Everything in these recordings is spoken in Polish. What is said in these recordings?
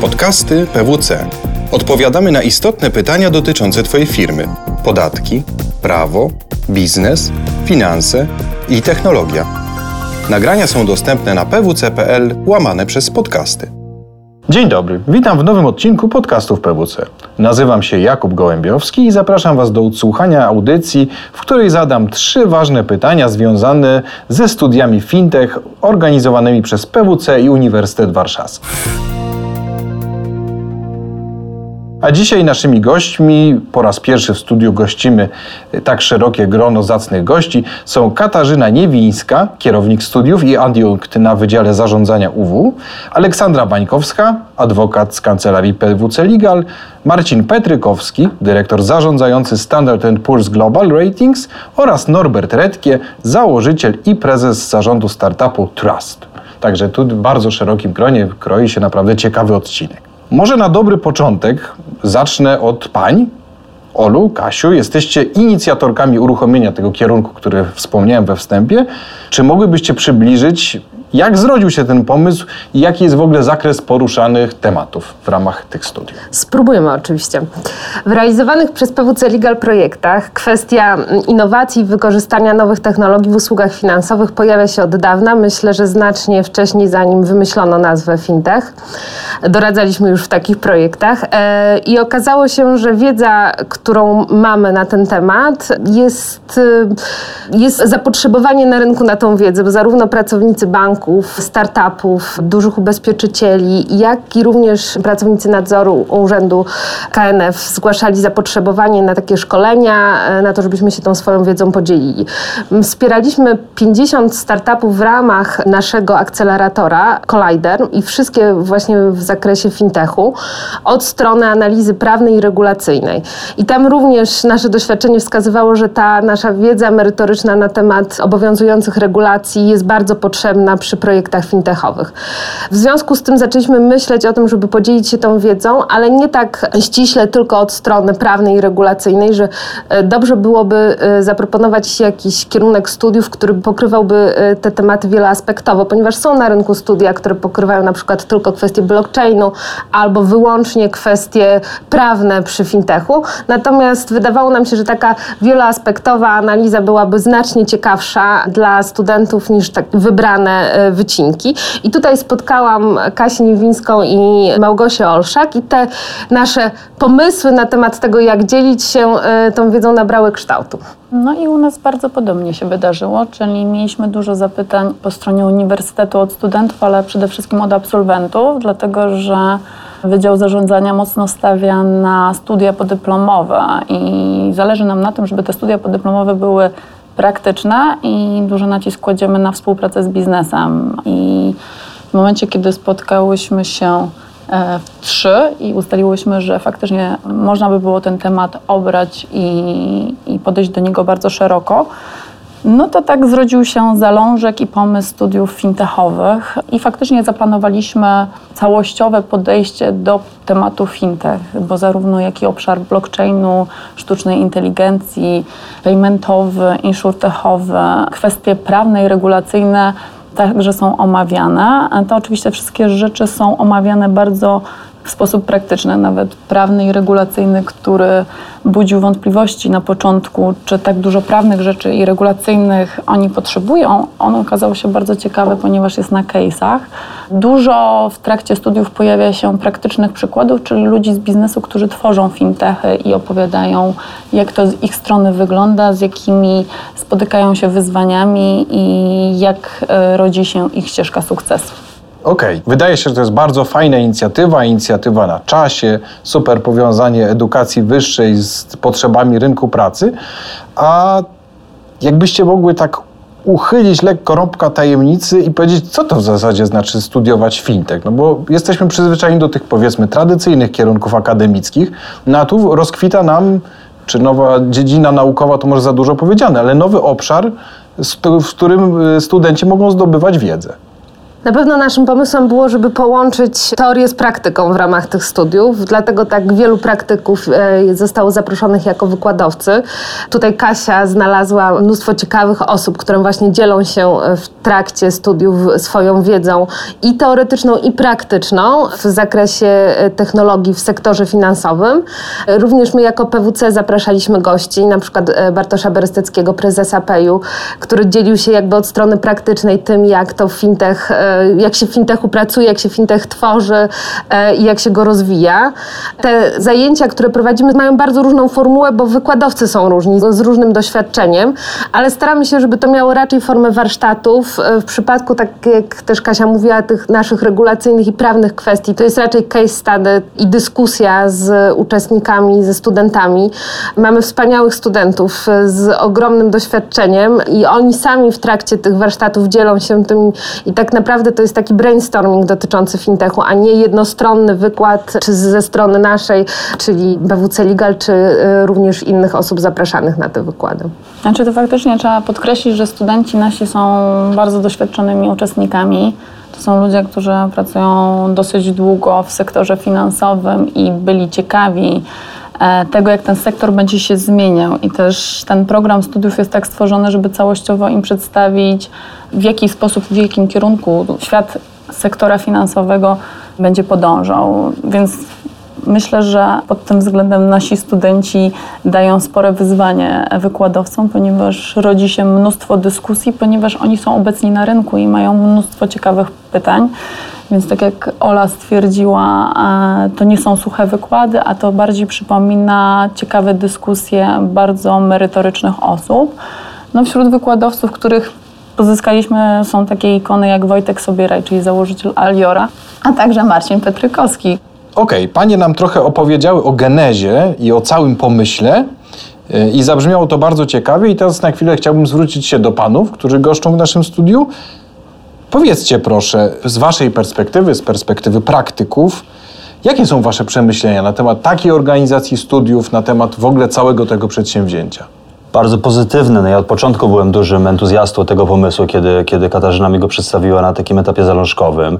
Podcasty PWC. Odpowiadamy na istotne pytania dotyczące Twojej firmy: podatki, prawo, biznes, finanse i technologia. Nagrania są dostępne na pwc.pl łamane przez podcasty. Dzień dobry, witam w nowym odcinku podcastów PWC. Nazywam się Jakub Gołębiowski i zapraszam Was do odsłuchania audycji, w której zadam trzy ważne pytania związane ze studiami fintech organizowanymi przez PWC i Uniwersytet Warszawski. A dzisiaj naszymi gośćmi, po raz pierwszy w studiu gościmy tak szerokie grono zacnych gości, są Katarzyna Niewińska, kierownik studiów i adiunkt na Wydziale Zarządzania UW, Aleksandra Bańkowska, adwokat z kancelarii PWC Legal, Marcin Petrykowski, dyrektor zarządzający Standard Poor's Global Ratings oraz Norbert Redkie, założyciel i prezes zarządu startupu Trust. Także tu w bardzo szerokim gronie kroi się naprawdę ciekawy odcinek. Może na dobry początek zacznę od pań. Olu, Kasiu, jesteście inicjatorkami uruchomienia tego kierunku, który wspomniałem we wstępie. Czy mogłybyście przybliżyć, jak zrodził się ten pomysł i jaki jest w ogóle zakres poruszanych tematów w ramach tych studiów? Spróbujemy oczywiście. W realizowanych przez PWC Legal projektach kwestia innowacji i wykorzystania nowych technologii w usługach finansowych pojawia się od dawna. Myślę, że znacznie wcześniej, zanim wymyślono nazwę fintech. Doradzaliśmy już w takich projektach e, i okazało się, że wiedza, którą mamy na ten temat, jest, e, jest zapotrzebowanie na rynku na tą wiedzę, bo zarówno pracownicy banków, startupów, dużych ubezpieczycieli, jak i również pracownicy nadzoru Urzędu KNF zgłaszali zapotrzebowanie na takie szkolenia, e, na to, żebyśmy się tą swoją wiedzą podzielili. Wspieraliśmy 50 startupów w ramach naszego akceleratora Collider i wszystkie właśnie w zakresie fintechu od strony analizy prawnej i regulacyjnej. I tam również nasze doświadczenie wskazywało, że ta nasza wiedza merytoryczna na temat obowiązujących regulacji jest bardzo potrzebna przy projektach fintechowych. W związku z tym zaczęliśmy myśleć o tym, żeby podzielić się tą wiedzą, ale nie tak ściśle tylko od strony prawnej i regulacyjnej, że e, dobrze byłoby e, zaproponować jakiś kierunek studiów, który pokrywałby e, te tematy wieloaspektowo, ponieważ są na rynku studia, które pokrywają na przykład tylko kwestie blockchainu albo wyłącznie kwestie prawne przy fintechu. Natomiast wydawało nam się, że taka wieloaspektowa analiza byłaby znacznie ciekawsza dla studentów niż tak wybrane wycinki. I tutaj spotkałam Kasię Niewińską i Małgosię Olszak i te nasze pomysły na temat tego, jak dzielić się e, tą wiedzą nabrały kształtu. No i u nas bardzo podobnie się wydarzyło, czyli mieliśmy dużo zapytań po stronie uniwersytetu od studentów, ale przede wszystkim od absolwentów, dlatego że Wydział Zarządzania mocno stawia na studia podyplomowe i zależy nam na tym, żeby te studia podyplomowe były praktyczne i duży nacisk kładziemy na współpracę z biznesem. I w momencie, kiedy spotkałyśmy się e, w trzy i ustaliłyśmy, że faktycznie można by było ten temat obrać i, i podejść do niego bardzo szeroko, no to tak zrodził się zalążek i pomysł studiów fintechowych i faktycznie zaplanowaliśmy całościowe podejście do tematu fintech, bo zarówno jak i obszar blockchainu, sztucznej inteligencji, paymentowy, insurtechowy, kwestie prawne i regulacyjne także są omawiane. To oczywiście wszystkie rzeczy są omawiane bardzo w sposób praktyczny, nawet prawny i regulacyjny, który budził wątpliwości na początku, czy tak dużo prawnych rzeczy i regulacyjnych oni potrzebują, on okazał się bardzo ciekawy, ponieważ jest na case'ach. Dużo w trakcie studiów pojawia się praktycznych przykładów, czyli ludzi z biznesu, którzy tworzą fintechy i opowiadają, jak to z ich strony wygląda, z jakimi spotykają się wyzwaniami i jak e, rodzi się ich ścieżka sukcesu. Okej, okay. wydaje się, że to jest bardzo fajna inicjatywa, inicjatywa na czasie, super powiązanie edukacji wyższej z potrzebami rynku pracy, a jakbyście mogły tak uchylić lekko rąbka tajemnicy i powiedzieć, co to w zasadzie znaczy studiować fintech. No bo jesteśmy przyzwyczajeni do tych powiedzmy tradycyjnych kierunków akademickich, no a tu rozkwita nam, czy nowa dziedzina naukowa to może za dużo powiedziane, ale nowy obszar, w którym y, studenci mogą zdobywać wiedzę. Na pewno naszym pomysłem było, żeby połączyć teorię z praktyką w ramach tych studiów, dlatego tak wielu praktyków e, zostało zaproszonych jako wykładowcy. Tutaj Kasia znalazła mnóstwo ciekawych osób, które właśnie dzielą się w trakcie studiów swoją wiedzą i teoretyczną, i praktyczną w zakresie e, technologii w sektorze finansowym. Również my jako PWC zapraszaliśmy gości, na przykład e, Bartosza Beresteckiego, prezesa PEJU, który dzielił się jakby od strony praktycznej tym, jak to fintech, e, jak się w fintechu pracuje, jak się fintech tworzy i jak się go rozwija. Te zajęcia, które prowadzimy, mają bardzo różną formułę, bo wykładowcy są różni, z różnym doświadczeniem, ale staramy się, żeby to miało raczej formę warsztatów. W przypadku, tak jak też Kasia mówiła, tych naszych regulacyjnych i prawnych kwestii, to jest raczej case study i dyskusja z uczestnikami, ze studentami. Mamy wspaniałych studentów z ogromnym doświadczeniem i oni sami w trakcie tych warsztatów dzielą się tym i tak naprawdę to jest taki brainstorming dotyczący fintechu, a nie jednostronny wykład, czy ze strony naszej, czyli BWC Legal, czy y, również innych osób zapraszanych na te wykłady. Znaczy to faktycznie trzeba podkreślić, że studenci nasi są bardzo doświadczonymi uczestnikami. To są ludzie, którzy pracują dosyć długo w sektorze finansowym i byli ciekawi tego, jak ten sektor będzie się zmieniał. I też ten program studiów jest tak stworzony, żeby całościowo im przedstawić, w jaki sposób, w jakim kierunku świat sektora finansowego będzie podążał. Więc Myślę, że pod tym względem nasi studenci dają spore wyzwanie wykładowcom, ponieważ rodzi się mnóstwo dyskusji, ponieważ oni są obecni na rynku i mają mnóstwo ciekawych pytań. Więc tak jak Ola stwierdziła, e, to nie są suche wykłady, a to bardziej przypomina ciekawe dyskusje bardzo merytorycznych osób. No wśród wykładowców, których pozyskaliśmy, są takie ikony jak Wojtek Sobieraj, czyli założyciel Aliora, a także Marcin Petrykowski, Okej, okay, panie nam trochę opowiedziały o genezie i o całym pomyśle. Y, I zabrzmiało to bardzo ciekawie, i teraz na chwilę chciałbym zwrócić się do panów, którzy goszczą w naszym studiu. Powiedzcie proszę, z waszej perspektywy, z perspektywy praktyków, jakie są wasze przemyślenia na temat takiej organizacji studiów, na temat w ogóle całego tego przedsięwzięcia? Bardzo pozytywny. No ja od początku byłem dużym entuzjastą tego pomysłu, kiedy, kiedy Katarzyna mi go przedstawiła na takim etapie zalążkowym.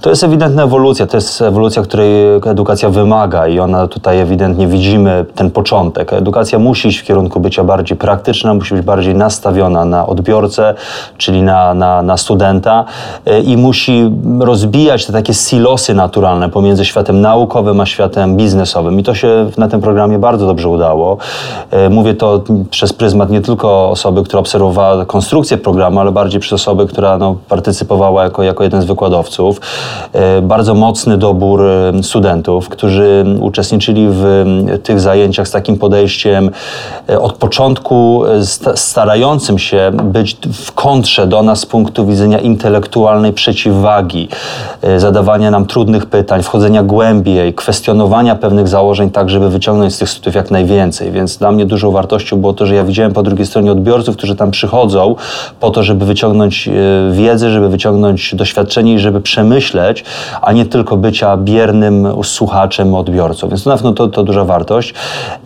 To jest ewidentna ewolucja, to jest ewolucja, której edukacja wymaga i ona tutaj ewidentnie widzimy ten początek. Edukacja musi iść w kierunku bycia bardziej praktyczna, musi być bardziej nastawiona na odbiorcę, czyli na, na, na studenta e, i musi rozbijać te takie silosy naturalne pomiędzy światem naukowym a światem biznesowym. I to się na tym programie bardzo dobrze udało. E, mówię to przez pryzmat nie tylko osoby, która obserwowała konstrukcję programu, ale bardziej przez osoby, która no, partycypowała jako, jako jeden z wykładowców. E, bardzo mocny dobór e, studentów, którzy uczestniczyli w tych zajęciach z takim podejściem e, od początku starającym się być w kontrze do nas z punktu widzenia intelektualnej przeciwwagi, zadawania nam trudnych pytań, wchodzenia głębiej, kwestionowania pewnych założeń tak, żeby wyciągnąć z tych studiów jak najwięcej. Więc dla mnie dużą wartością było to, że ja widziałem po drugiej stronie odbiorców, którzy tam przychodzą po to, żeby wyciągnąć wiedzę, żeby wyciągnąć doświadczenie i żeby przemyśleć myśleć, a nie tylko bycia biernym słuchaczem, odbiorcą. Więc na pewno to, to duża wartość.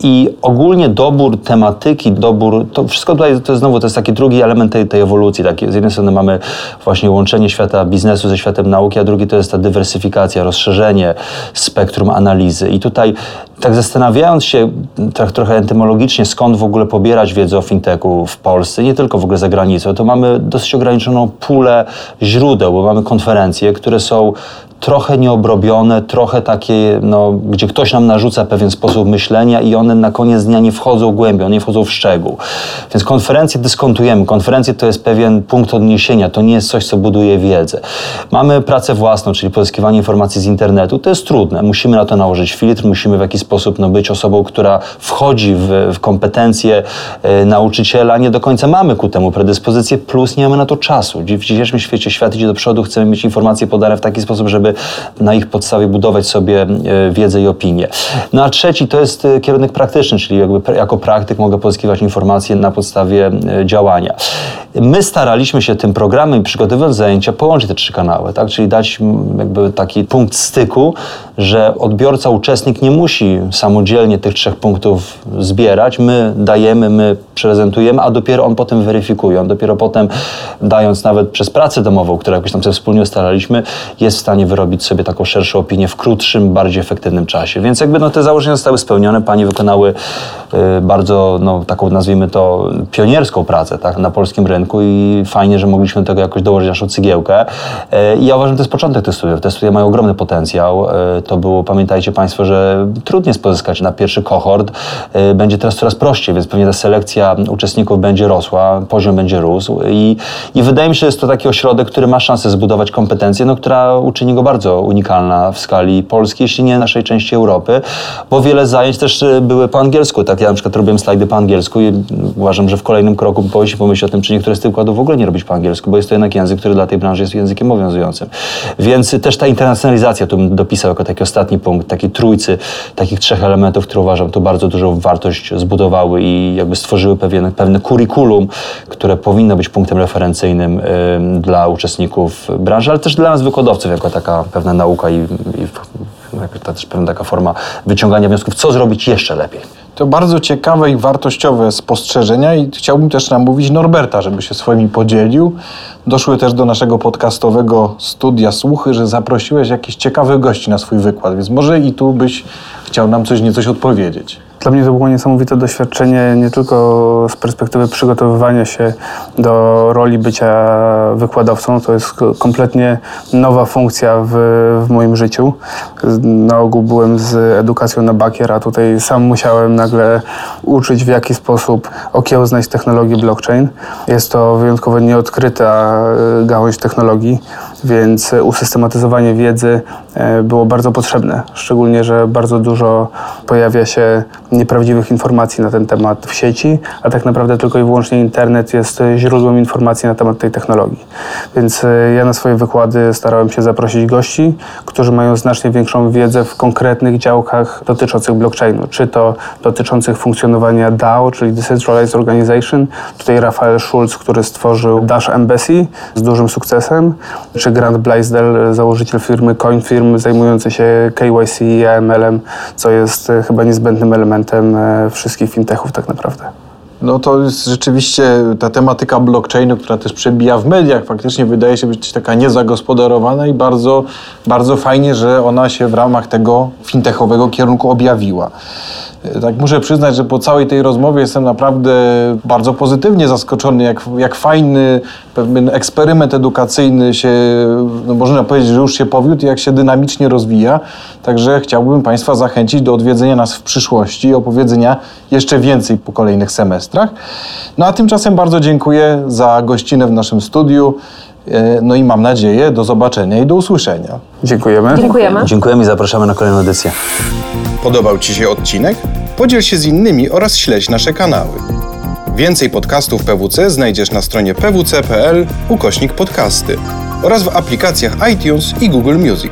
I ogólnie dobór tematyki, dobór, to wszystko tutaj, to znowu, to jest taki drugi element tej, tej ewolucji. Taki, z jednej strony mamy właśnie łączenie świata biznesu ze światem nauki, a drugi to jest ta dywersyfikacja, rozszerzenie spektrum analizy. I tutaj tak zastanawiając się tak trochę entymologicznie, skąd w ogóle pobierać wiedzę o fintechu w Polsce, nie tylko w ogóle za granicą, to mamy dosyć ograniczoną pulę źródeł, bo mamy konferencje, które są trochę nieobrobione, trochę takie, no, gdzie ktoś nam narzuca pewien sposób myślenia i one na koniec dnia nie wchodzą głębiej, one nie wchodzą w szczegół. Więc konferencje dyskontujemy. Konferencje to jest pewien punkt odniesienia, to nie jest coś, co buduje wiedzę. Mamy pracę własną, czyli pozyskiwanie informacji z internetu. To jest trudne. Musimy na to nałożyć filtr, musimy w jakiś sposób no, być osobą, która wchodzi w, w kompetencje e, nauczyciela. Nie do końca mamy ku temu predyspozycję, plus nie mamy na to czasu. W dzisiejszym świecie świat idzie do przodu, chcemy mieć informacje podane w taki sposób, żeby na ich podstawie budować sobie e, wiedzę i opinię. No a trzeci to jest e, kierunek praktyczny, czyli jakby jako praktyk mogę pozyskiwać informacje na podstawie e, działania. My staraliśmy się tym programem, przygotowując zajęcia, połączyć te trzy kanały, tak? czyli dać jakby taki punkt styku że odbiorca, uczestnik nie musi samodzielnie tych trzech punktów zbierać. My dajemy, my prezentujemy, a dopiero on potem weryfikuje. On dopiero potem, dając nawet przez pracę domową, którą jakoś tam sobie wspólnie ustalaliśmy, jest w stanie wyrobić sobie taką szerszą opinię w krótszym, bardziej efektywnym czasie. Więc jakby no, te założenia zostały spełnione. Pani wykonały y, bardzo, no, taką nazwijmy to, pionierską pracę tak, na polskim rynku i fajnie, że mogliśmy do tego jakoś dołożyć naszą cygiełkę. Y, I ja uważam, że to jest początek tych studiów. Te studia mają ogromny potencjał. Y, to było, pamiętajcie Państwo, że trudniej jest pozyskać na pierwszy kohort. Y, będzie teraz coraz prościej, więc pewnie ta selekcja uczestników będzie rosła, poziom będzie rósł i, i wydaje mi się, że jest to taki ośrodek, który ma szansę zbudować kompetencję, no, która uczyni go bardzo unikalna w skali Polski, jeśli nie naszej części Europy, bo wiele zajęć też y, były po angielsku. Tak, ja na przykład robiłem slajdy po angielsku i uważam, że w kolejnym kroku powinniśmy pomyśleć o tym, czy niektóre z tych układów w ogóle nie robić po angielsku, bo jest to jednak język, który dla tej branży jest językiem obowiązującym. Więc też ta internacjonalizacja tu bym dopisał jako taki ostatni punkt, takiej trójcy, takich trzech elementów, które uważam tu bardzo dużą wartość zbudowały i jakby stworzyły pewien, pewne kurikulum, które powinno być punktem referencyjnym dla uczestników branży, ale też dla nas wykładowców, jako taka pewna nauka i, i to też pewna taka forma wyciągania wniosków, co zrobić jeszcze lepiej. To bardzo ciekawe i wartościowe spostrzeżenia i chciałbym też namówić Norberta, żeby się swoimi podzielił. Doszły też do naszego podcastowego studia słuchy, że zaprosiłeś jakichś ciekawych gości na swój wykład, więc może i tu byś chciał nam coś niecoś odpowiedzieć. Dla mnie to było niesamowite doświadczenie, nie tylko z perspektywy przygotowywania się do roli bycia wykładowcą. To jest kompletnie nowa funkcja w, w moim życiu. Na ogół byłem z edukacją na bakier, a tutaj sam musiałem nagle uczyć, w jaki sposób okiełznać technologię blockchain. Jest to wyjątkowo nieodkryta e, gałąź technologii, więc usystematyzowanie wiedzy e, było bardzo potrzebne. Szczególnie, że bardzo dużo pojawia się nieprawdziwych informacji na ten temat w sieci, a tak naprawdę tylko i wyłącznie internet jest źródłem informacji na temat tej technologii. Więc e, ja na swoje wykłady starałem się zaprosić gości, którzy mają znacznie większą wiedzę w konkretnych działkach dotyczących blockchainu, czy to dotyczących funkcjonowania DAO, czyli Decentralized Organization. Tutaj Rafael Schulz, który stworzył Dash Embassy z dużym sukcesem, czy Grant Blaisdell, założyciel firmy CoinFirm, zajmujący się KYC i AML-em, co jest e, chyba niezbędnym elementem e, wszystkich fintechów tak naprawdę. No to jest rzeczywiście ta tematyka blockchainu, która też przebija w mediach, faktycznie wydaje się być taka niezagospodarowana i bardzo, bardzo fajnie, że ona się w ramach tego fintechowego kierunku objawiła. Tak muszę przyznać, że po całej tej rozmowie jestem naprawdę bardzo pozytywnie zaskoczony, jak, jak fajny pewien eksperyment edukacyjny się, no można powiedzieć, że już się powiódł i jak się dynamicznie rozwija. Także chciałbym Państwa zachęcić do odwiedzenia nas w przyszłości i opowiedzenia jeszcze więcej po kolejnych semestrach. No a tymczasem bardzo dziękuję za gościnę w naszym studiu. E, No i mam nadzieję do zobaczenia i do usłyszenia. Dziękujemy. Dziękujemy. Dziękujemy i zapraszamy na kolejną edycję. Podobał Ci się odcinek? Podziel się z innymi oraz śledź nasze kanały. Więcej podcastów PWC znajdziesz na stronie pwc.pl ukośnik podcasty oraz w aplikacjach iTunes i Google Music.